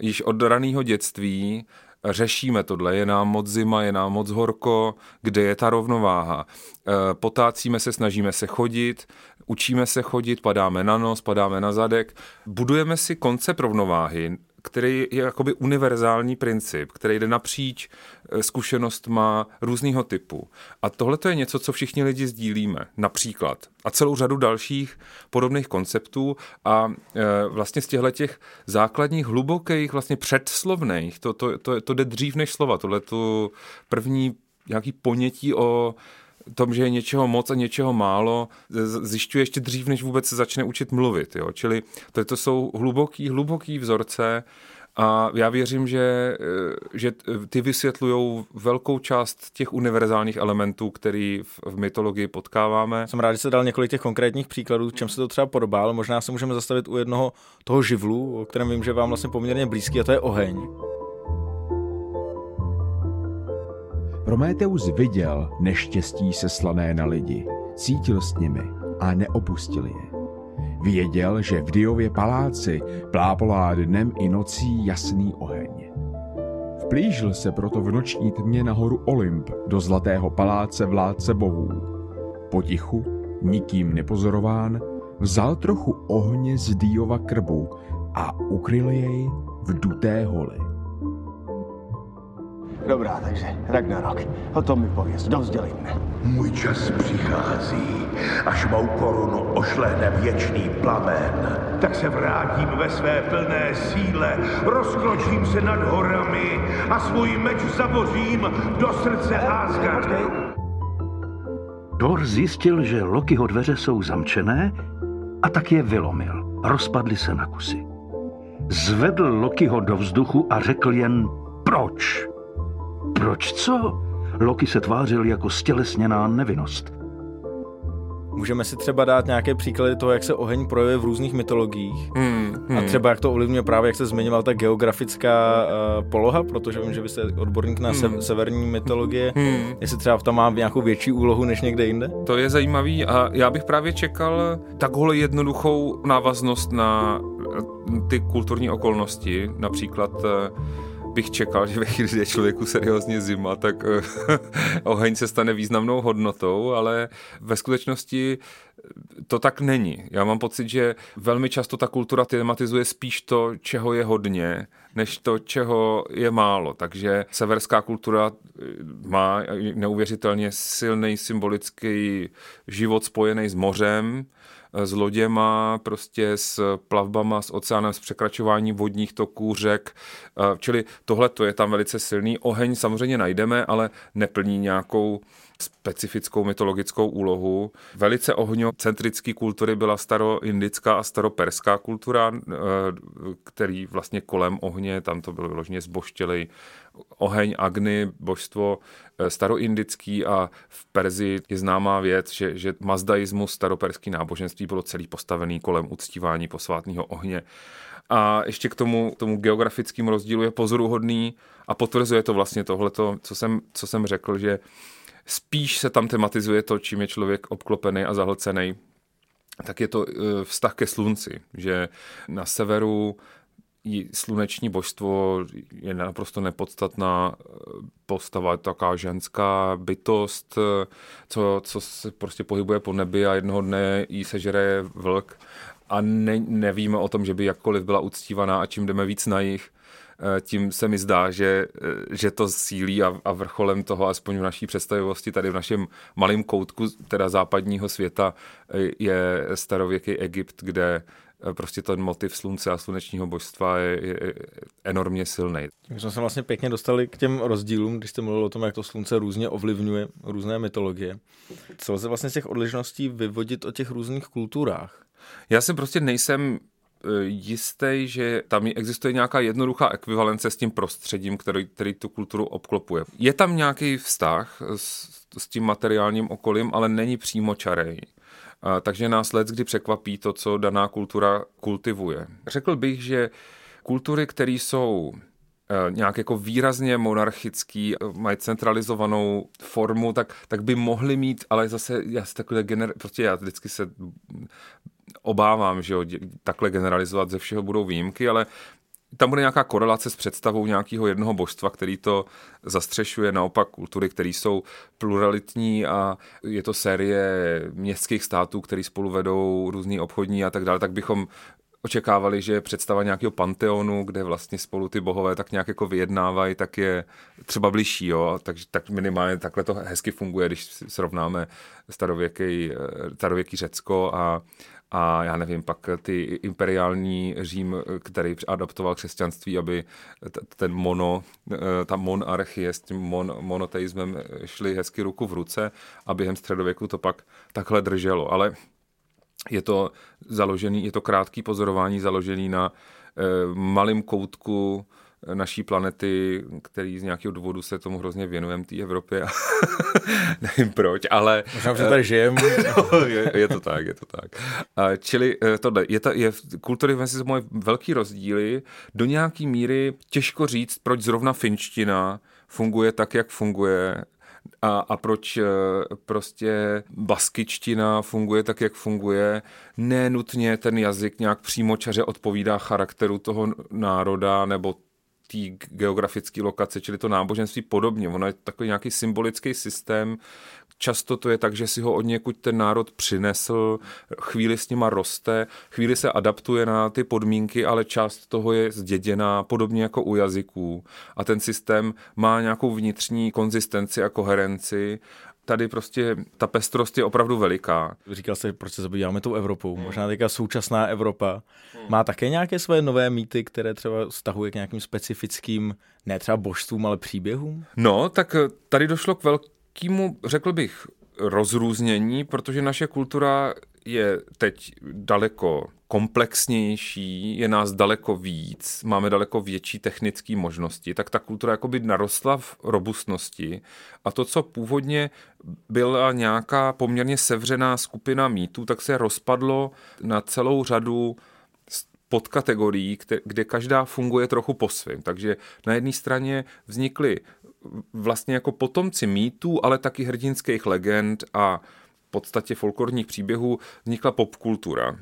Již od raného dětství řešíme tohle, je nám moc zima, je nám moc horko, kde je ta rovnováha. E, potácíme se, snažíme se chodit, učíme se chodit, padáme na nos, padáme na zadek. Budujeme si koncept rovnováhy, který je jakoby univerzální princip, který jde napříč eh, zkušenostma různého typu. A tohle to je něco, co všichni lidi sdílíme, například. A celou řadu dalších podobných konceptů a e, vlastně z těchto těch základních, hlubokých, vlastně předslovných, to, to, to, to jde dřív než slova, tohle tu první nějaký ponětí o tom, že je něčeho moc a něčeho málo, zjišťuje ještě dřív, než vůbec se začne učit mluvit. Jo? Čili to, to jsou hluboký, hluboký vzorce, a já věřím, že, že ty vysvětlují velkou část těch univerzálních elementů, který v, v mytologii potkáváme. Jsem rád, že se dal několik těch konkrétních příkladů, čem se to třeba podobá, ale možná se můžeme zastavit u jednoho toho živlu, o kterém vím, že vám vlastně poměrně blízký, a to je oheň. Prometeus viděl neštěstí seslané na lidi, cítil s nimi a neopustil je. Věděl, že v Diově paláci plápolá dnem i nocí jasný oheň. Vplížil se proto v noční tmě na horu Olymp do zlatého paláce vládce bohů. Potichu, nikým nepozorován, vzal trochu ohně z Diova krbu a ukryl jej v duté holi. Dobrá, takže Ragnarok. O tom mi pověz, dovzdělej mne. Můj čas přichází, až mou korunu ošlehne věčný plamen. Tak se vrátím ve své plné síle, rozkločím se nad horami a svůj meč zabořím do srdce Asgardu. Thor zjistil, že Lokiho dveře jsou zamčené a tak je vylomil. Rozpadly se na kusy. Zvedl Lokiho do vzduchu a řekl jen proč. Proč co? Loki se tvářil jako stělesněná nevinnost. Můžeme si třeba dát nějaké příklady toho, jak se oheň projevuje v různých mytologiích. Hmm, hmm. A třeba jak to ovlivňuje právě, jak se zmiňoval ta geografická uh, poloha, protože vím, že vy jste odborník na hmm. severní mytologie. Hmm. Jestli třeba tam má nějakou větší úlohu než někde jinde? To je zajímavý a já bych právě čekal takhle jednoduchou návaznost na ty kulturní okolnosti, například uh, bych čekal, že ve chvíli, kdy je člověku seriózně zima, tak eh, oheň se stane významnou hodnotou, ale ve skutečnosti to tak není. Já mám pocit, že velmi často ta kultura tematizuje spíš to, čeho je hodně, než to, čeho je málo. Takže severská kultura eh, má neuvěřitelně silný symbolický život spojený s mořem, s loděma, prostě s plavbama, s oceánem, s překračováním vodních toků, řek. Čili tohle to je tam velice silný. Oheň samozřejmě najdeme, ale neplní nějakou specifickou mytologickou úlohu. Velice ohňocentrický kultury byla staroindická a staroperská kultura, eh, který vlastně kolem ohně, tam to bylo vyloženě zboštělej oheň, Agny, božstvo eh, staroindický a v Perzi je známá věc, že, že mazdaismus, staroperský náboženství bylo celý postavený kolem uctívání posvátného ohně. A ještě k tomu, tomu geografickému rozdílu je pozoruhodný a potvrzuje to vlastně tohleto, co jsem, co jsem řekl, že spíš se tam tematizuje to, čím je člověk obklopený a zahlcený, tak je to eh, vztah ke slunci, že na severu sluneční božstvo je naprosto nepodstatná eh, postava, taková ženská bytost, eh, co, co se prostě pohybuje po nebi a jednoho dne jí sežere vlk a ne, nevíme o tom, že by jakkoliv byla uctívaná a čím jdeme víc na jich, eh, tím se mi zdá, že, že to sílí a, a vrcholem toho, aspoň v naší představivosti, tady v našem malém koutku teda západního světa, je starověký Egypt, kde Eh, prostě ten motiv slunce a slunečního božstva je, je enormně silný. My jsme se vlastně pěkně dostali k těm rozdílům, když jste mluvil o tom, jak to slunce různě ovlivňuje různé mytologie. Co lze vlastně z těch odlišností vyvodit o těch různých kulturách? Já si prostě nejsem eh, jistý, že tam existuje nějaká jednoduchá ekvivalence s tím prostředím, který, který tu kulturu obklopuje. Je tam nějaký vztah s, s tím materiálním okolím, ale není přímo čarej takže nás let kdy překvapí to, co daná kultura kultivuje. Řekl bych, že kultury, které jsou eh, nějak jako výrazně monarchický, eh, mají centralizovanou formu, tak, tak by mohly mít, ale zase já se takhle gener... prostě já vždycky se obávám, že jo, takhle generalizovat ze všeho budou výjimky, ale tam bude nějaká korelace s představou nějakého jednoho božstva, který to zastřešuje, naopak kultury, které jsou pluralitní a je to série městských států, které spolu vedou různý obchodní a tak dále, tak bychom očekávali, že představa nějakého panteonu, kde vlastně spolu ty bohové tak nějak jako vyjednávají, tak je třeba bližší, jo? Takže tak minimálně takhle to hezky funguje, když srovnáme starověký, starověký Řecko a, a já nevím, pak ty imperiální Řím, který adaptoval křesťanství, aby ten mono, eh, ta monarchie s tím mon, monoteismem šly hezky ruku v ruce a během středověku to pak takhle drželo. Ale je to založený, je to krátký pozorování založený na e, malém koutku naší planety, který z nějakého důvodu se tomu hrozně věnujeme, té Evropě. Nevím proč, ale... Možná, že tady žijeme. je, je, to tak, je to tak. Čili eh, tohle, je, to, je kultury mezi moje velký rozdíly. Do nějaký míry těžko říct, proč zrovna finština funguje tak, jak funguje a, a proč eh, prostě baskičtina funguje tak, jak funguje. Nenutně ten jazyk nějak přímočaře odpovídá charakteru toho národa nebo té geografické lokace, čili to náboženství podobně. Ono je takový nějaký symbolický systém. Často to je tak, že si ho od někud ten národ přinesl, chvíli s nima roste, chvíli se adaptuje na ty podmínky, ale část toho je zděděná, podobně jako u jazyků. A ten systém má nějakou vnitřní konzistenci a koherenci tady prostě ta pestrost je opravdu veliká. Říkal jste, proč se zabýváme tou Evropou. Hmm. Možná teďka současná Evropa hmm. má také nějaké své nové mýty, které třeba vztahuje k nějakým specifickým, ne třeba božstvům, ale příběhům? No, tak tady došlo k velkému, řekl bych, rozrůznění, protože naše kultura je teď daleko komplexnější, je nás daleko víc, máme daleko větší technické možnosti, tak ta kultura jakoby narostla v robustnosti a to, co původně byla nějaká poměrně sevřená skupina mýtů, tak se rozpadlo na celou řadu podkategorií, kde každá funguje trochu po svém. Takže na jedné straně vznikly vlastně jako potomci mýtů, ale taky hrdinských legend a v podstatě folklorních příběhů vznikla popkultura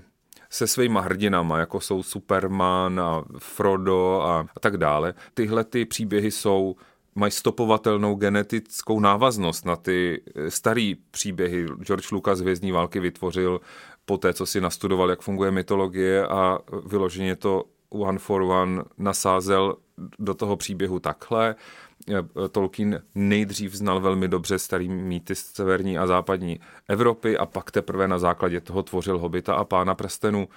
se svýma hrdinama, jako jsou Superman a Frodo a, a tak dále. Tyhle ty příběhy jsou mají stopovatelnou genetickou návaznost na ty eh, starý příběhy. George Lucas Hvězdní války vytvořil po té, co si nastudoval, jak funguje mytologie a vyloženě to One for One nasázel do toho příběhu takhle. Eh, Tolkien nejdřív znal velmi dobře starý mýty z severní a západní Evropy a pak teprve na základě toho tvořil Hobita a Pána prstenu.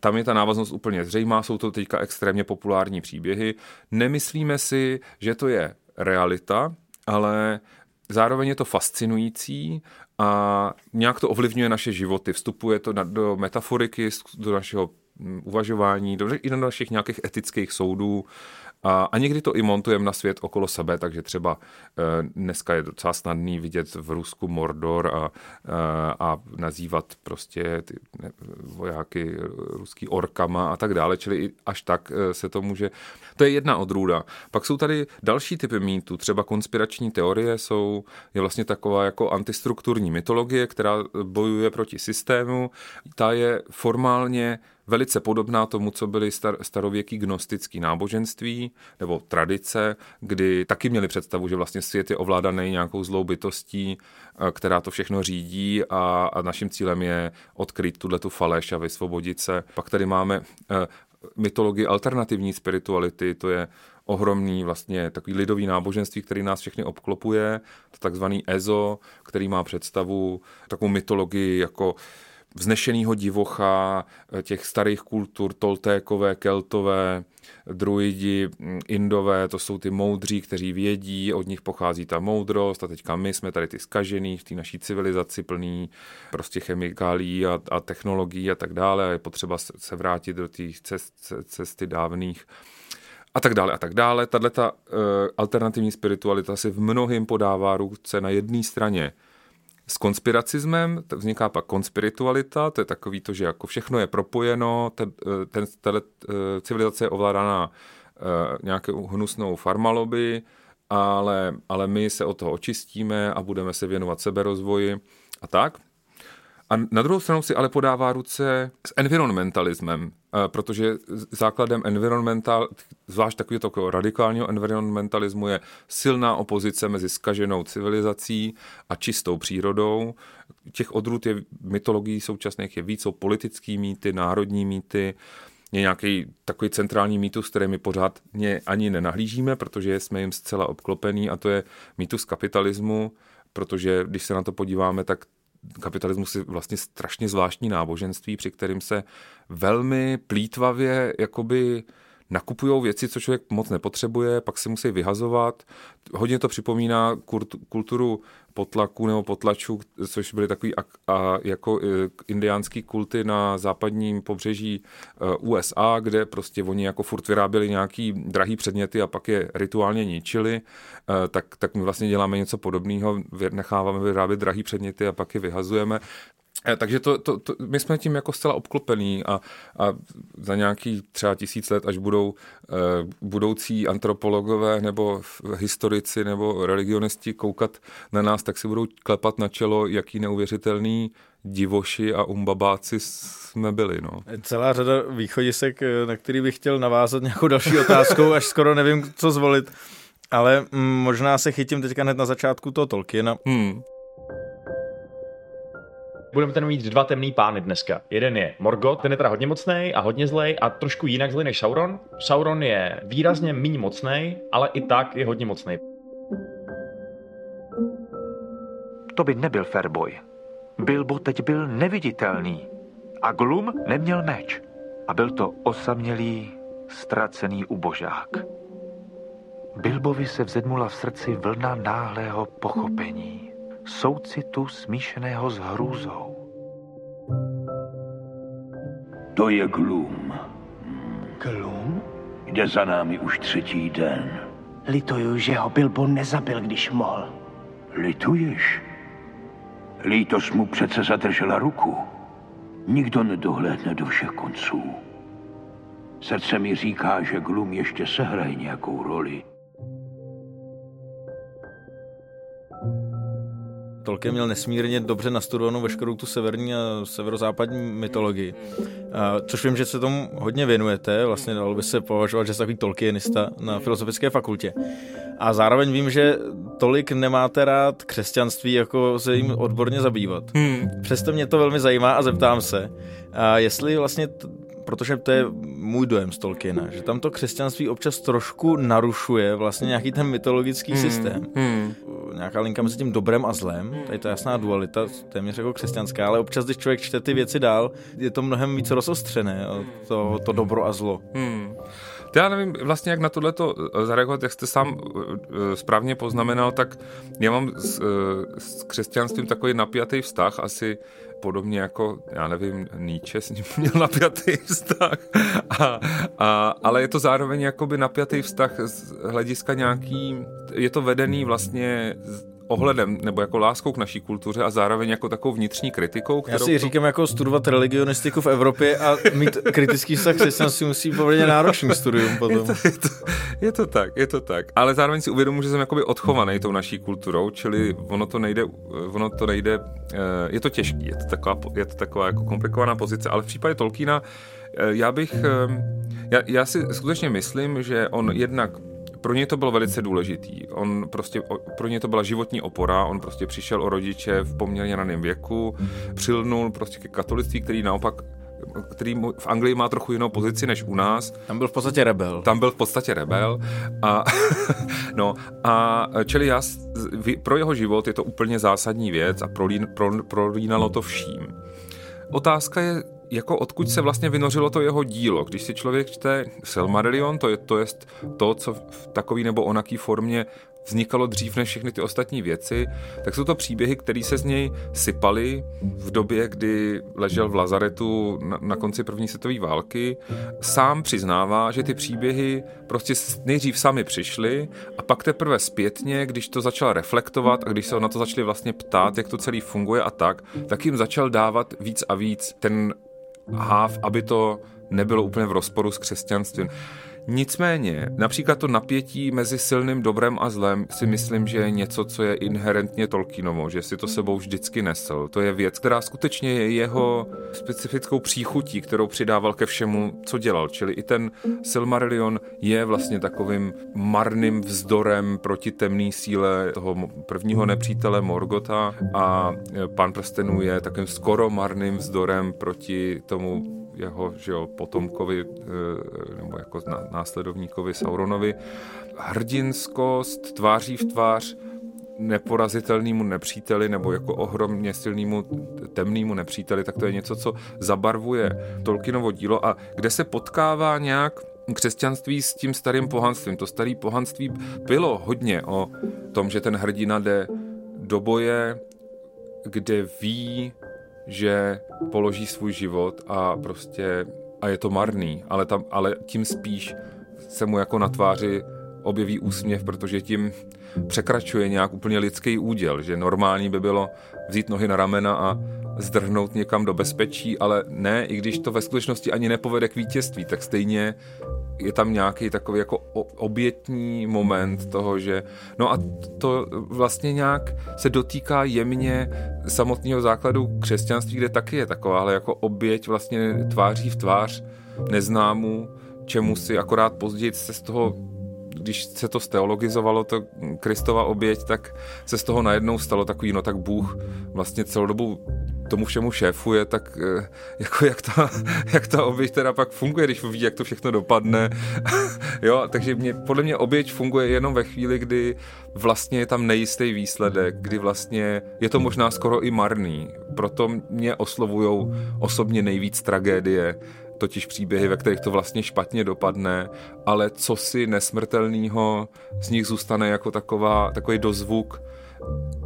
Tam je ta návaznost úplně zřejmá, jsou to teďka extrémně populární příběhy. Nemyslíme si, že to je realita, ale zároveň je to fascinující a nějak to ovlivňuje naše životy. Vstupuje to do metaforiky, do našeho uvažování, do, i do našich nějakých etických soudů. A, a někdy to i montujeme na svět okolo sebe, takže třeba e, dneska je docela snadný vidět v Rusku Mordor a, a, eh, a nazývat prostě ty ne, vojáky ruský orkama a tak dále, čili až tak e, se to může... To je jedna odrůda. Pak jsou tady další typy mýtů, třeba konspirační teorie jsou, je vlastně taková jako antistrukturní mytologie, která bojuje proti systému. Ta je formálně velice podobná tomu, co byly star- starověký gnostický náboženství nebo tradice, kdy taky měli představu, že vlastně svět je ovládaný nějakou zlou bytostí, eh, která to všechno řídí a, a naším cílem je odkryt tuhle tu faleš a vysvobodit se. Pak tady máme eh, mytologii alternativní spirituality, to je ohromný vlastně takový lidový náboženství, který nás všechny obklopuje, to takzvaný EZO, který má představu, takovou mytologii jako vznešenýho divocha eh, těch starých kultur, toltékové, keltové, druidi, mm, indové, to jsou ty moudří, kteří vědí, od nich pochází ta moudrost a teďka my jsme tady ty skažený v té naší civilizaci plný prostě chemikálí a, a technologií a tak dále a je potřeba se vrátit do té cest, cesty dávných a tak dále a tak dále. Tahle ta uh, alternativní spiritualita si v mnohým podává ruce na jedné straně s konspiracismem vzniká pak konspiritualita, to je takový to, že jako všechno je propojeno, ten, eh, ten, tato eh, civilizace je ovládána uh, nějakou hnusnou farmaloby, ale, ale my se od toho očistíme a budeme se věnovat seberozvoji a tak. A na druhou stranu si ale podává ruce s environmentalismem, protože základem environmental, zvlášť takového takového radikálního environmentalismu je silná opozice mezi skaženou civilizací a čistou přírodou. Těch odrůd je mytologií současných je víc, jsou politický mýty, národní mýty, je nějaký takový centrální mýtus, který my pořád ani nenahlížíme, protože jsme jim zcela obklopený a to je mýtus kapitalismu, protože když se na to podíváme, tak kapitalismus je vlastně strašně zvláštní náboženství, při kterým se velmi plítvavě jakoby nakupují věci, co člověk moc nepotřebuje, pak si musí vyhazovat. Hodně to připomíná kulturu potlaku nebo potlačů, což byly takový a, a, jako e, indiánský kulty na západním pobřeží e, USA, kde prostě oni jako furt vyráběli nějaký drahý předměty a pak je rituálně ničili, e, tak, tak my vlastně děláme něco podobného, necháváme vyrábět drahý předměty a pak je vyhazujeme. Eh, takže to, to, to, my jsme tím jako zcela obklopení a, a za nějaký třeba tisíc let, až budou e, budoucí antropologové nebo historici nebo religionisti koukat na nás, tak si budou klepat na čelo, jaký neuvěřitelný divoši a umbabáci jsme byli. No. Celá řada východisek, eh, na který bych chtěl navázat nějakou další otázkou, až skoro nevím, co zvolit. Ale mm, možná se chytím teďka hned na začátku toho Tolkiena. Hmm. Budeme tady mít dva temný pány dneska. Jeden je Morgoth, ten je teda hodně mocný a hodně zlej a trošku jinak zlej než Sauron. Sauron je výrazně méně mocný, ale i tak je hodně mocný. To by nebyl Fairboy. Bilbo teď byl neviditelný a Glum neměl meč. A byl to osamělý, ztracený ubožák. Bilbovi se vzedmula v srdci vlna náhlého pochopení soucitu smíšeného s hrůzou. To je Glum. Glum? Jde za námi už třetí den. Lituju, že ho Bilbo nezabil, když mohl. Lituješ? Lítos mu přece zadržela ruku. Nikdo nedohlédne do všech konců. Srdce mi říká, že Glum ještě sehraje nějakou roli. Tolkien měl nesmírně dobře nastudovanou veškerou tu severní a severozápadní mytologii. A, což vím, že se tomu hodně věnujete, vlastně dalo by se považovat, že jste takový Tolkienista na Filozofické fakultě. A zároveň vím, že tolik nemáte rád křesťanství, jako se jim odborně zabývat. Hmm. Přesto mě to velmi zajímá a zeptám se, a jestli vlastně protože to je můj dojem z Tolkiena, že tam to křesťanství občas trošku narušuje vlastně nějaký ten mytologický hmm, systém. Hmm. Nějaká linka mezi tím dobrem a zlem, tady to jasná dualita, téměř jako křesťanská, ale občas, když člověk čte ty věci dál, je to mnohem víc rozostřené, to, to dobro a zlo. Hmm. Já nevím vlastně, jak na tohle to eh, zareagovat, jak jste sám eh, správně poznamenal, tak já mám s, eh, s křesťanstvím takový napjatý vztah, asi podobně jako, já nevím, Nietzsche s ním měl napjatý vztah, a, a, ale je to zároveň jakoby napjatý vztah z hlediska nějaký, je to vedený vlastně ohledem nebo jako láskou k naší kultuře a zároveň jako takovou vnitřní kritikou. Kterou Já si říkám, jako studovat religionistiku v Evropě a mít kritický vztah křesťanství musí poměrně náročný studium potom. Je to, je, to, je to tak, je to tak. Ale zároveň si uvědomuji, že jsem jakoby odchovaný tou naší kulturou, čili ono to nejde, ono to nejde, eh, je to těžký, je to taková, je to taková jako komplikovaná pozice, ale v případě Tolkiena eh, já bych, eh, já, já si skutečně myslím, že on jednak pro něj to bylo velice důležitý. On prostě, pro něj to byla životní opora, on prostě přišel o rodiče v poměrně raném věku, přilnul prostě ke katolictví, který naopak který v Anglii má trochu jinou pozici než u nás. Tam byl v podstatě rebel. Tam byl v podstatě rebel. A, no, a čili já, pro jeho život je to úplně zásadní věc a prolín, pro, prolínalo to vším. Otázka je, jako odkud se vlastně vynořilo to jeho dílo. Když si člověk čte Silmarillion, to je to, jest to co v takový nebo onaký formě vznikalo dřív než všechny ty ostatní věci, tak jsou to příběhy, které se z něj sypaly v době, kdy ležel v Lazaretu na, na konci první světové války. Sám přiznává, že ty příběhy prostě nejdřív sami přišly a pak teprve zpětně, když to začal reflektovat a když se na to začali vlastně ptát, jak to celý funguje a tak, tak jim začal dávat víc a víc ten háv, aby to nebylo úplně v rozporu s křesťanstvím. Nicméně, například to napětí mezi silným dobrem a zlem si myslím, že je něco, co je inherentně Tolkienovo, že si to sebou vždycky nesl. To je věc, která skutečně je jeho specifickou příchutí, kterou přidával ke všemu, co dělal. Čili i ten Silmarillion je vlastně takovým marným vzdorem proti temné síle toho prvního nepřítele Morgota a Pan prstenů je takovým skoro marným vzdorem proti tomu jeho že jo, potomkovi nebo jako následovníkovi Sauronovi. Hrdinskost tváří v tvář neporazitelnému nepříteli nebo jako ohromně silnému temnému nepříteli, tak to je něco, co zabarvuje Tolkienovo dílo a kde se potkává nějak křesťanství s tím starým pohanstvím. To staré pohanství bylo hodně o tom, že ten hrdina jde do boje, kde ví, že položí svůj život a prostě a je to marný, ale, tam, ale tím spíš se mu jako na tváři objeví úsměv, protože tím překračuje nějak úplně lidský úděl, že normální by bylo vzít nohy na ramena a zdrhnout někam do bezpečí, ale ne, i když to ve skutečnosti ani nepovede k vítězství, tak stejně je tam nějaký takový jako obětní moment toho, že no a to vlastně nějak se dotýká jemně samotného základu křesťanství, kde taky je taková, ale jako oběť vlastně tváří v tvář neznámu, čemu si akorát později se z toho když se to steologizovalo, to Kristova oběť, tak se z toho najednou stalo takový, no tak Bůh vlastně celou dobu tomu všemu šéfuje, tak eh, jako jak ta, jak ta oběť teda pak funguje, když ví, jak to všechno dopadne. jo, takže mě, podle mě oběť funguje jenom ve chvíli, kdy vlastně je tam nejistý výsledek, kdy vlastně je to možná skoro i marný. Proto mě oslovujou osobně nejvíc tragédie, totiž příběhy, ve kterých to vlastně špatně dopadne, ale co si nesmrtelného z nich zůstane jako taková, takový dozvuk,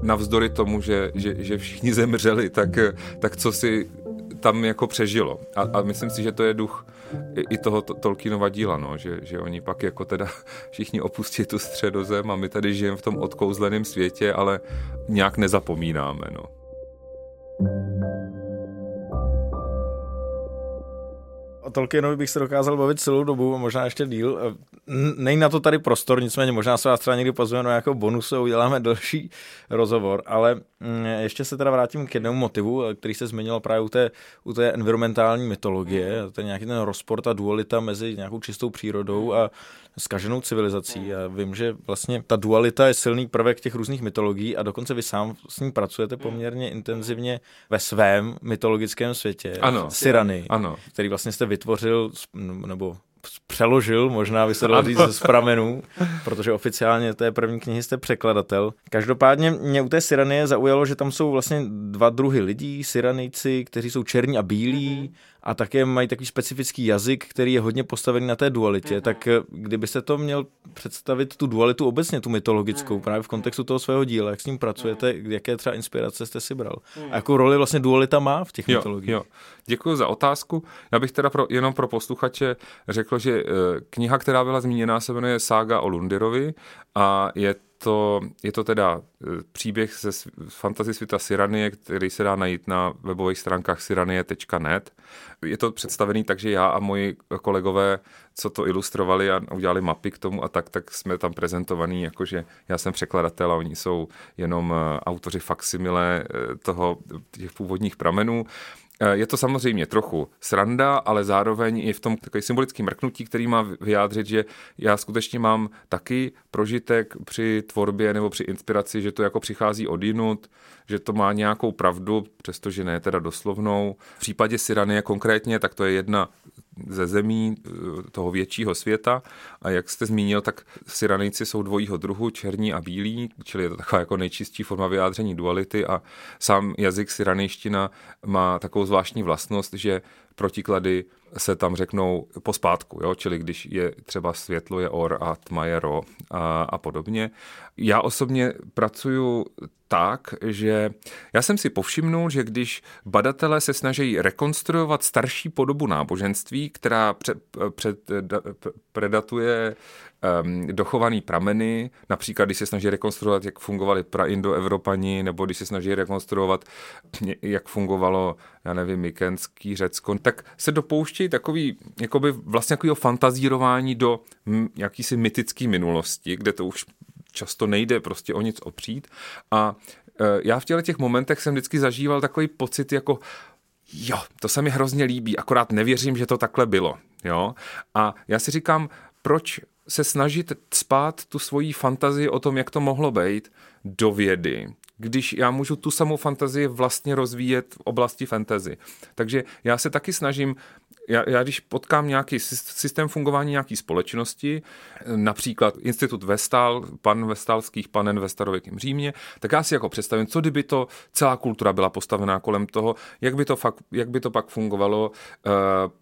navzdory tomu, že, že, že všichni zemřeli, tak, tak co si tam jako přežilo. A, a myslím si, že to je duch i, toho to, Tolkienova díla, no, že, že oni pak jako teda všichni opustí tu středozem a my tady žijeme v tom odkouzleném světě, ale nějak nezapomínáme. No. O Tolkienovi bych se dokázal bavit celou dobu, a možná ještě díl. Není na to tady prostor, nicméně možná se vás třeba někdy pozveme na nějakou bonusu a uděláme další rozhovor, ale mm, ještě se teda vrátím k jednomu motivu, který se změnil právě u té, u té environmentální mytologie, to je nějaký ten rozpor, ta dualita mezi nějakou čistou přírodou a skaženou civilizací. A vím, že vlastně ta dualita je silný prvek těch různých mytologií a dokonce vy sám s ní pracujete poměrně intenzivně ve svém mytologickém světě. Ano. Sirany, ano. který vlastně jste vytvořil nebo přeložil, možná by se dalo říct z pramenů, protože oficiálně té první knihy jste překladatel. Každopádně mě u té Siranie zaujalo, že tam jsou vlastně dva druhy lidí, Syranejci, kteří jsou černí a bílí a také mají takový specifický jazyk, který je hodně postavený na té dualitě. Mm. Tak eh, kdyby se to měl představit tu dualitu obecně, tu mytologickou, mm. právě v kontextu toho svého díla, jak s ním pracujete, mm. jaké třeba inspirace jste si bral? A jakou roli vlastně dualita má v těch jo, mytologiích? Jo. Děkuji za otázku. Já bych teda pro, jenom pro posluchače řekl, že eh, kniha, která byla zmíněna, se jmenuje Sága o Lundirovi a je to, je to teda e, příběh ze fantasy světa Siranie, který se dá najít na webových stránkách siranie.net. Je to představený tak, že já a moji kolegové, co to ilustrovali a udělali mapy k tomu a tak, tak jsme tam prezentovaní, jakože já jsem překladatel a oni jsou jenom e, autoři faksimile e, toho, těch původních pramenů. Eh, je to samozřejmě trochu sranda, ale zároveň je v tom takový symbolický mrknutí, který má vyjádřit, že já skutečně mám taky prožitek při tvorbě nebo při inspiraci, že to jako přichází od jinut, že to má nějakou pravdu, přestože ne teda doslovnou. V případě Siranie konkrétně, tak to je jedna ze zemí eh, toho většího světa a jak jste zmínil, tak Siranejci jsou dvojího druhu, černí a bílí, čili je to taková jako nejčistší forma vyjádření duality a sám jazyk siranejština má takovou zvláštní vlastnost, že protiklady se tam řeknou pospátku, jo? čili když je třeba světlo je or a tma je ro a, a podobně. Já osobně pracuju tak, že já jsem si povšimnul, že když badatelé se snaží rekonstruovat starší podobu náboženství, která před, před, predatuje um, dochovaný prameny, například když se snaží rekonstruovat, jak fungovali praindoevropani, nebo když se snaží rekonstruovat, jak fungovalo, já nevím, Mykenský Řecko, tak se dopouštějí takový, jakoby vlastně takového fantazírování do jakýsi mytické minulosti, kde to už často nejde prostě o nic opřít. A e, já v těle těch momentech jsem vždycky zažíval takový pocit jako jo, to se mi hrozně líbí, akorát nevěřím, že to takhle bylo. Jo? A já si říkám, proč se snažit spát tu svoji fantazii o tom, jak to mohlo být, do vědy, když já můžu tu samou fantazii vlastně rozvíjet v oblasti fantasy. Takže já se taky snažím já, já když potkám nějaký systém fungování nějaké společnosti, například Institut Vestal, pan Vestalských, panen ve starověkém Římě, tak já si jako představím, co kdyby to celá kultura byla postavená kolem toho, jak by to, fakt, jak by to pak fungovalo. Uh,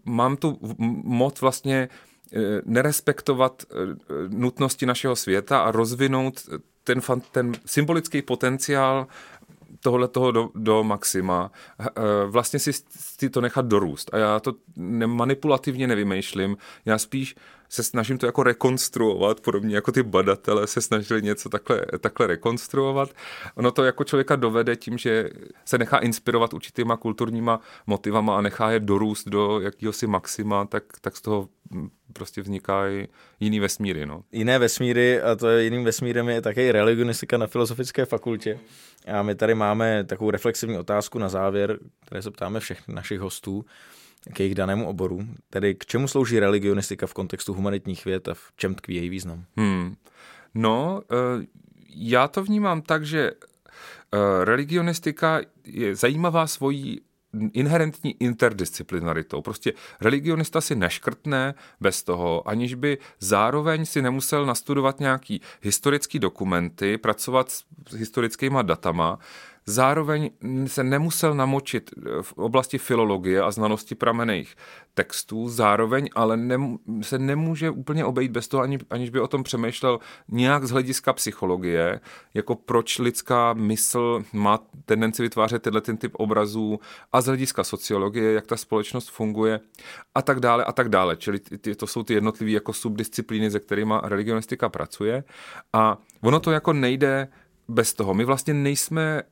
mám tu moc vlastně uh, nerespektovat uh, nutnosti našeho světa a rozvinout ten, ten symbolický potenciál tohle toho do, do maxima, eh, vlastně si, si to nechat dorůst. A já to manipulativně nevymýšlím, já spíš se snažím to jako rekonstruovat, podobně jako ty badatele se snažili něco takhle, takhle rekonstruovat. Ono to jako člověka dovede tím, že se nechá inspirovat určitýma kulturníma motivama a nechá je dorůst do jakéhosi maxima, tak, tak z toho prostě vznikají jiný vesmíry. No. Jiné vesmíry, a to je jiným vesmírem je také religionistika na Filozofické fakultě. A my tady máme takovou reflexivní otázku na závěr, které se ptáme všech našich hostů k jejich danému oboru. Tedy k čemu slouží religionistika v kontextu humanitních věd a v čem tkví její význam? Hmm. No, eh, já to vnímám tak, že eh, religionistika je zajímavá svojí inherentní interdisciplinaritou. Prostě religionista si neškrtne bez toho, aniž by zároveň si nemusel nastudovat nějaký historický dokumenty, pracovat s historickými datama, Zároveň se nemusel namočit eh, v oblasti filologie a znalosti pramených textů, zároveň ale ne, se nemůže úplně obejít bez toho, ani, aniž by o tom přemýšlel nějak z hlediska psychologie, jako proč lidská mysl má tendenci vytvářet tenhle ten typ obrazů a z hlediska sociologie, jak ta společnost funguje a tak dále a tak dále. Čili ty, to jsou ty jednotlivé jako subdisciplíny, se kterými religionistika pracuje a ono to jako nejde bez toho. My vlastně nejsme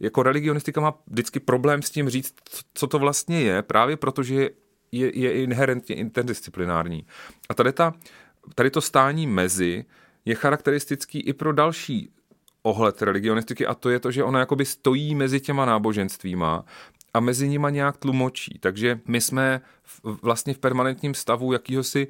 jako religionistika má vždycky problém s tím říct, co to vlastně je, právě protože je, je inherentně interdisciplinární. A tady, ta, tady to stání mezi je charakteristický i pro další ohled religionistiky a to je to, že ona jakoby stojí mezi těma náboženstvíma a mezi nima nějak tlumočí. Takže my jsme vlastně v permanentním stavu jakýhosi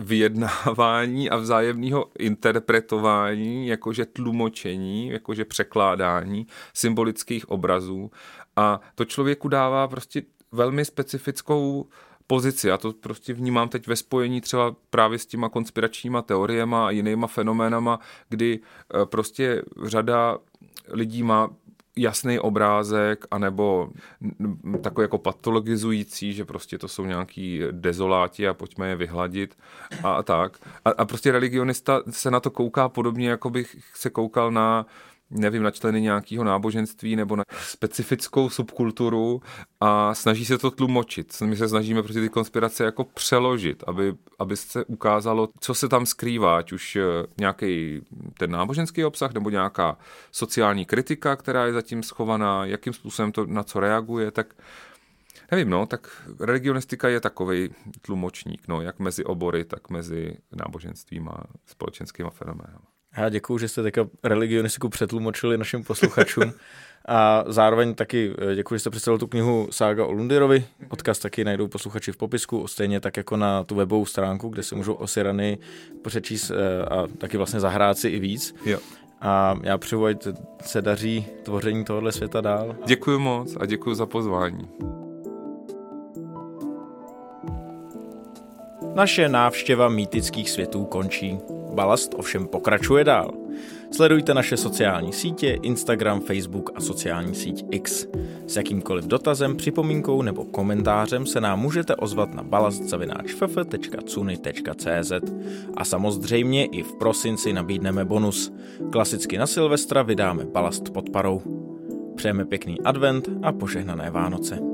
vyjednávání a vzájemného interpretování, jakože tlumočení, jakože překládání symbolických obrazů. A to člověku dává prostě velmi specifickou pozici. Já to prostě vnímám teď ve spojení třeba právě s těma konspiračníma teoriema a jinýma fenoménama, kdy eh, prostě řada lidí má jasný obrázek, anebo takový jako patologizující, že prostě to jsou nějaký dezoláti a pojďme je vyhladit a tak. A, a prostě religionista se na to kouká podobně, jako bych se koukal na nevím, na členy nějakého náboženství nebo na specifickou subkulturu a snaží se to tlumočit. My se snažíme prostě ty konspirace jako přeložit, aby, aby se ukázalo, co se tam skrývá, ať už eh, nějaký ten náboženský obsah nebo nějaká sociální kritika, která je zatím schovaná, jakým způsobem to na co reaguje, tak Nevím, no, tak religionistika je takový tlumočník, no, jak mezi obory, tak mezi náboženstvím a společenskými fenomény. Já děkuju, že jste teďka religionistiku přetlumočili našim posluchačům. A zároveň taky eh, děkuji, že jste představil tu knihu Sága o Lundirovi. Odkaz taky najdou posluchači v popisku, stejně tak jako na tu webovou stránku, kde si můžou o Sirany přečíst eh, a taky vlastně zahrát si i víc. Jo. A já přeju, ať se daří tvoření tohohle světa dál. Děkuji moc a děkuji za pozvání. Naše návštěva mýtických světů končí. Balast ovšem pokračuje dál. Sledujte naše sociální sítě, Instagram, Facebook a sociální síť X. S jakýmkoliv dotazem, připomínkou nebo komentářem se nám můžete ozvat na balastzavináčff.cuny.cz a samozřejmě i v prosinci nabídneme bonus. Klasicky na Silvestra vydáme balast pod parou. Přejeme pěkný advent a požehnané Vánoce.